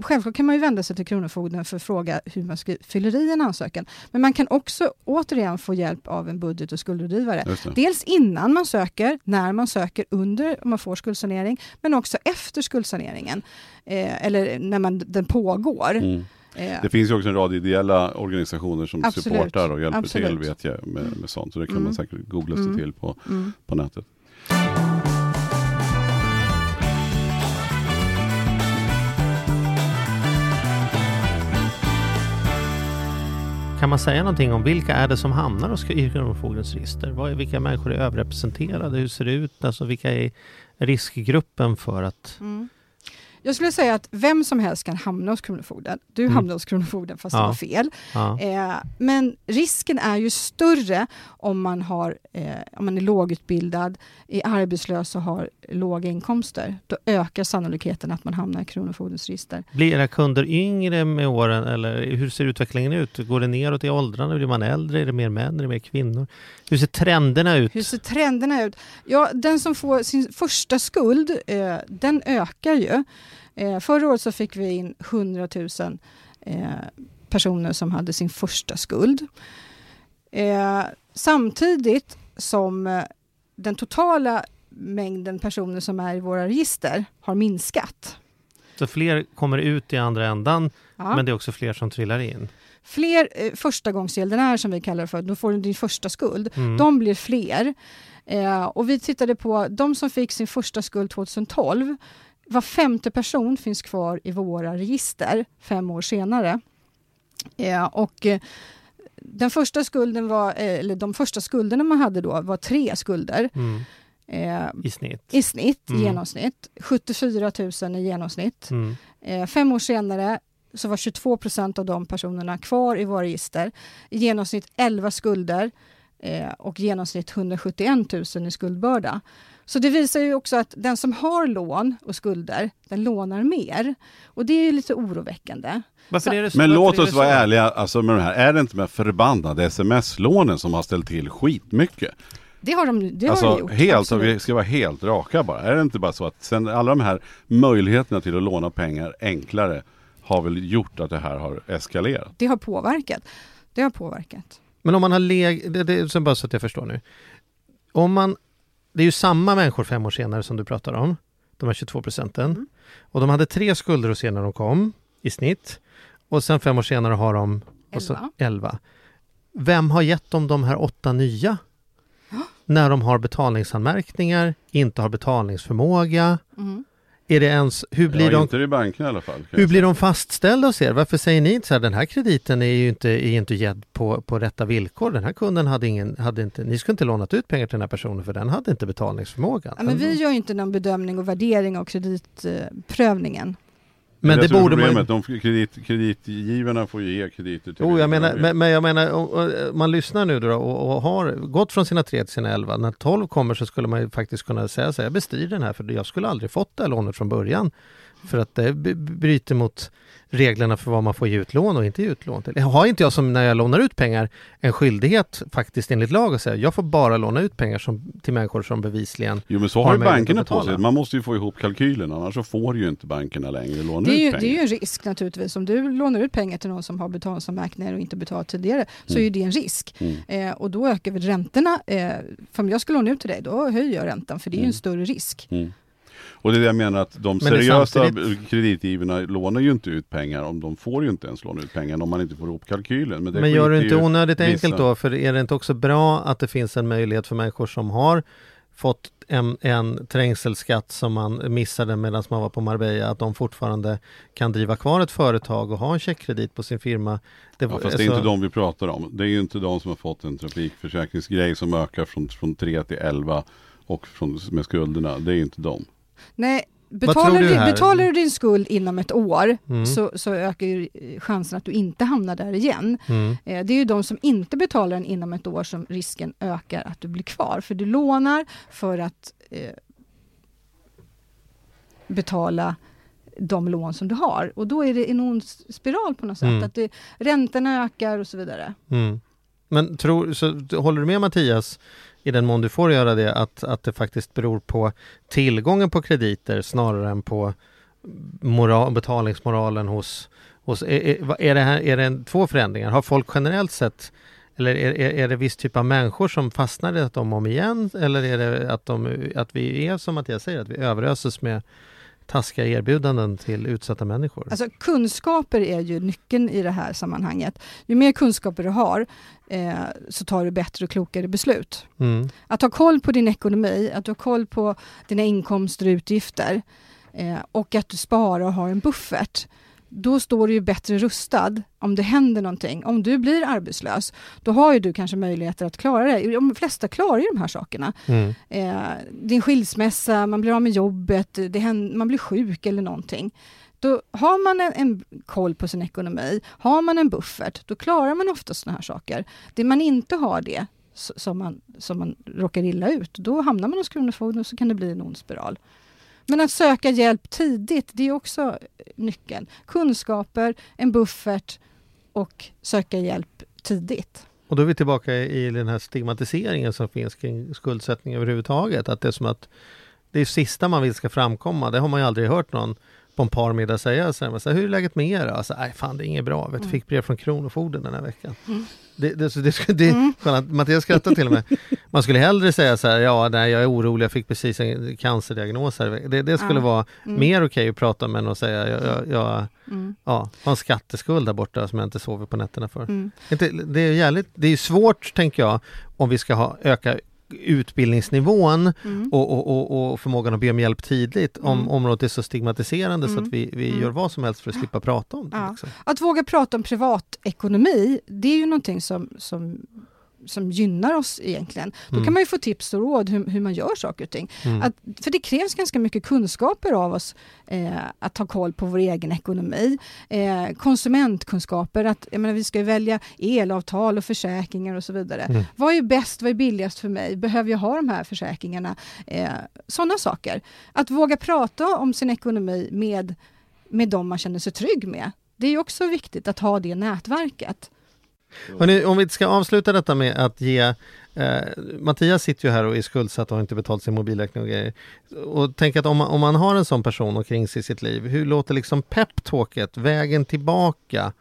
självklart kan man ju vända sig till Kronofogden för att fråga hur man skri- fyller i en ansökan. Men man kan också återigen få hjälp av en budget och skuldrådgivare. Dels innan man söker, när man söker, under om man får skuldsanering, men också efter skuldsaneringen. Eh, eller när man, den pågår. Mm. Eh, Det finns ju också en rad ideella organisationer som Absolut. supportar och hjälper Absolut. till vet jag med, med sånt. Så det kan Mm. man säkert googla sig Mm. till på, mm. på nätet. Kan man säga någonting om vilka är det som hamnar hos i Kronofogdens register? Vad är, vilka människor är överrepresenterade? Hur ser det ut? Alltså vilka är riskgruppen för att... Mm. Jag skulle säga att vem som helst kan hamna hos Kronofogden. Du Mm. hamnade hos Kronofogden fast det Ja. var fel. Ja. Eh, men risken är ju större om man, har, eh, om man är lågutbildad, är arbetslös och har låga inkomster. Då ökar sannolikheten att man hamnar i Kronofogdens register. Blir era kunder yngre med åren eller hur ser utvecklingen ut? Går det neråt i åldrarna? Blir man äldre? Är det mer män? Är det mer kvinnor? Hur ser trenderna ut? Hur ser trenderna ut? Ja, den som får sin första skuld, eh, den ökar ju. Eh, förra året så fick vi in 100 000 eh, personer som hade sin första skuld. Eh, samtidigt som eh, den totala mängden personer som är i våra register har minskat. Så fler kommer ut i andra ändan Ja. men det är också fler som trillar in. Fler eh, förstagångsgäldenärer som vi kallar det för, då får du din första skuld. Mm. De blir fler. Eh, och vi tittade på de som fick sin första skuld 2012. Var femte person finns kvar i våra register fem år senare. Eh, och eh, den första skulden var, eh, eller de första skulderna man hade då var tre skulder Mm. eh, I snitt. i snitt, Mm. genomsnitt. 74 000 i genomsnitt. Mm. Eh, fem år senare så var 22 procent av de personerna kvar i våra register. I genomsnitt 11 skulder eh, och genomsnitt 171 000 i skuldbörda. Så det visar ju också att den som har lån och skulder, den lånar mer. Och det är ju lite oroväckande. Varför är det så? Men Varför låt är oss det vara ärliga alltså med de här. Är det inte med förbannade sms-lånen som har ställt till skitmycket? Det har de, det har alltså de gjort. helt, absolut. vi ska vara helt raka bara. Är det inte bara så att sen alla de här möjligheterna till att låna pengar enklare har väl gjort att det här har eskalerat? Det har påverkat. Det har påverkat. Men om man har leg... Det, det, så bara så att jag förstår nu. Om man... Det är ju samma människor fem år senare som du pratar om. De här 22 procenten. Mm. Och de hade tre skulder hos er när de kom i snitt. Och sen fem år senare har de och så, Elva. 11. Vem har gett dem de här åtta nya? När de har betalningsanmärkningar, inte har betalningsförmåga. Mm. Är det ens, hur blir ja, de inte i banken i alla fall. hur blir de fastställda hos er? Varför säger ni inte så här, den här krediten är ju inte, är inte gedd på, på rätta villkor. Den här kunden hade ingen, hade inte, ni skulle inte lånat ut pengar till den här personen för den hade inte betalningsförmåga. Ja, men vi gör ju inte någon bedömning och värdering av kreditprövningen. Men det är borde man ju... De kredit, kreditgivarna får ju ge krediter till Oh, jag menar, men, men jag menar, om man lyssnar nu då och, och har gått från sina tre till sina elva. När 12 kommer så skulle man ju faktiskt kunna säga så här, jag bestrider den här för jag skulle aldrig fått det här lånet från början. För att det b- bryter mot reglerna för vad man får ge ut lån och inte ge ut lån till. Har inte jag som när jag lånar ut pengar en skyldighet faktiskt enligt lag att säga jag får bara låna ut pengar som, till människor som bevisligen Jo men så har har ju bankerna att på sig. Man måste ju få ihop kalkylen annars så får ju inte bankerna längre låna Det är, ut ju, pengar. det är ju en risk naturligtvis. Om du lånar ut pengar till någon som har betalningsanmärkningar och inte betalat tidigare så Mm. är ju det en risk. Mm. Eh, och då ökar vi räntorna. Eh, för om jag ska låna ut till dig, då höjer jag räntan för det är ju Mm. en större risk. Och det är det jag menar att de seriösa samtidigt- kreditgivarna lånar ju inte ut pengar om de får ju inte ens låna ut pengar om man inte får ihop kalkylen. Men, det Men gör det inte onödigt vissa- enkelt då? För är det inte också bra att det finns en möjlighet för människor som har fått en, en trängselskatt som man missade medan man var på Marbella, att de fortfarande kan driva kvar ett företag och ha en checkkredit på sin firma. Det, Ja, fast det är alltså- inte de vi pratar om. Det är ju inte de som har fått en trafikförsäkringsgrej som ökar från, från 3 till 11 och från, med skulderna. Det är inte de. Nej, betalar du du, betalar du din skuld inom ett år Mm. så, så ökar ju eh, chansen att du inte hamnar där igen. Mm. Eh, Det är ju de som inte betalar den inom ett år som risken ökar att du blir kvar. För du lånar för att eh, betala de lån som du har. Och då är det en ond spiral på något sätt. Mm. Att det, räntorna ökar och så vidare. Mm. Men tror, så, håller du med Mattias, i den mån du får göra det, att, att det faktiskt beror på tillgången på krediter snarare än på moral, betalningsmoralen hos... hos är, är, det här, är det en, två förändringar? Har folk generellt sett eller är, är, är det viss typ av människor som fastnar i att de om igen? Eller är det att, de, att vi är som Mattias säger, att vi överöses med taskiga erbjudanden till utsatta människor? Alltså kunskaper är ju nyckeln i det här sammanhanget. Ju mer kunskaper du har eh, så tar du bättre och klokare beslut. Mm. Att ha koll på din ekonomi, att du har koll på dina inkomster och utgifter eh, och att du sparar och har en buffert. Då står du ju bättre rustad om det händer någonting. Om du blir arbetslös, då har ju du kanske möjligheter att klara det. De flesta klarar ju de här sakerna. Mm. Eh, din skilsmässa, man blir av med jobbet, händer, man blir sjuk eller någonting. Då har man en, en koll på sin ekonomi, har man en buffert, då klarar man ofta sådana här saker. Det man inte har det, som man, som man råkar illa ut, då hamnar man hos Kronofogden och så kan det bli en ond spiral. Men att söka hjälp tidigt, det är också nyckeln. Kunskaper, en buffert och söka hjälp tidigt. Och då är vi tillbaka i den här stigmatiseringen som finns kring skuldsättning överhuvudtaget. Att det är som att det är sista man vill ska framkomma. Det har man ju aldrig hört någon på en parmiddag säga. Så här, Hur är läget med er? Alltså, Nej, fan det är inget bra. Vet, du, fick brev från Kronofogden den här veckan. Det, det, det, det, det, skönt. Mattias skrattar till och med. Man skulle hellre säga så här, ja nej, jag är orolig, jag fick precis en cancerdiagnos här. Det, det skulle Ja. vara mer okej att prata med än att säga, jag, jag, jag ja, har en skatteskuld där borta som jag inte sover på nätterna för. Mm. Det är jävligt, det är svårt tänker jag om vi ska ha, öka utbildningsnivån Mm. och, och, och, och förmågan att be om hjälp tidigt om Mm. området är så stigmatiserande så Mm. att vi, vi Mm. gör vad som helst för att slippa prata om det. Ja. Liksom. Att våga prata om privatekonomi, det är ju någonting som, som, som gynnar oss egentligen. Då Mm. kan man ju få tips och råd hur, hur man gör saker och ting. Mm. Att, för det krävs ganska mycket kunskaper av oss eh, att ta koll på vår egen ekonomi. Eh, konsumentkunskaper, att menar, vi ska välja elavtal och försäkringar och så vidare. Mm. Vad är bäst, vad är billigast för mig? Behöver jag ha de här försäkringarna? Eh, Sådana saker. Att våga prata om sin ekonomi med, med de man känner sig trygg med. Det är också viktigt att ha det nätverket. Mm. Hörrni, om vi ska avsluta detta med att ge eh, Mattias sitter ju här och är skuldsatt och har inte betalt sin mobilräkning och grejer. Och tänk att om man, om man har en sån person omkring sig i sitt liv, hur låter liksom peptalket, vägen tillbaka?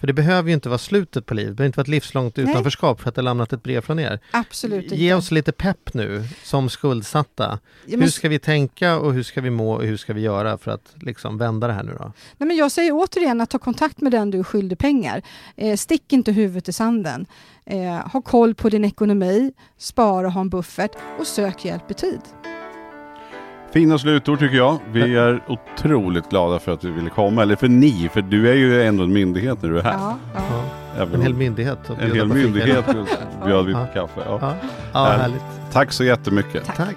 För det behöver ju inte vara slutet på livet, det behöver inte vara ett livslångt Nej. utanförskap för att det lämnat ett brev från er. Absolut inte. Ge oss lite pepp nu som skuldsatta. Ja, men- Hur ska vi tänka och hur ska vi må och hur ska vi göra för att liksom vända det här nu då? Nej, men jag säger återigen att ta kontakt med den du är skyldig pengar. Eh, stick inte huvudet i sanden. Eh, ha koll på din ekonomi, spara, ha en buffert och sök hjälp i tid. Fina slutord tycker jag. Vi är otroligt glada för att du ville komma. Eller för ni, för du är ju ändå en myndighet när du är här. Ja, ja. Även en hel myndighet. en hel myndighet bjöd vi på kaffe. Ja. Ja, ja Härligt. Tack så jättemycket. Tack.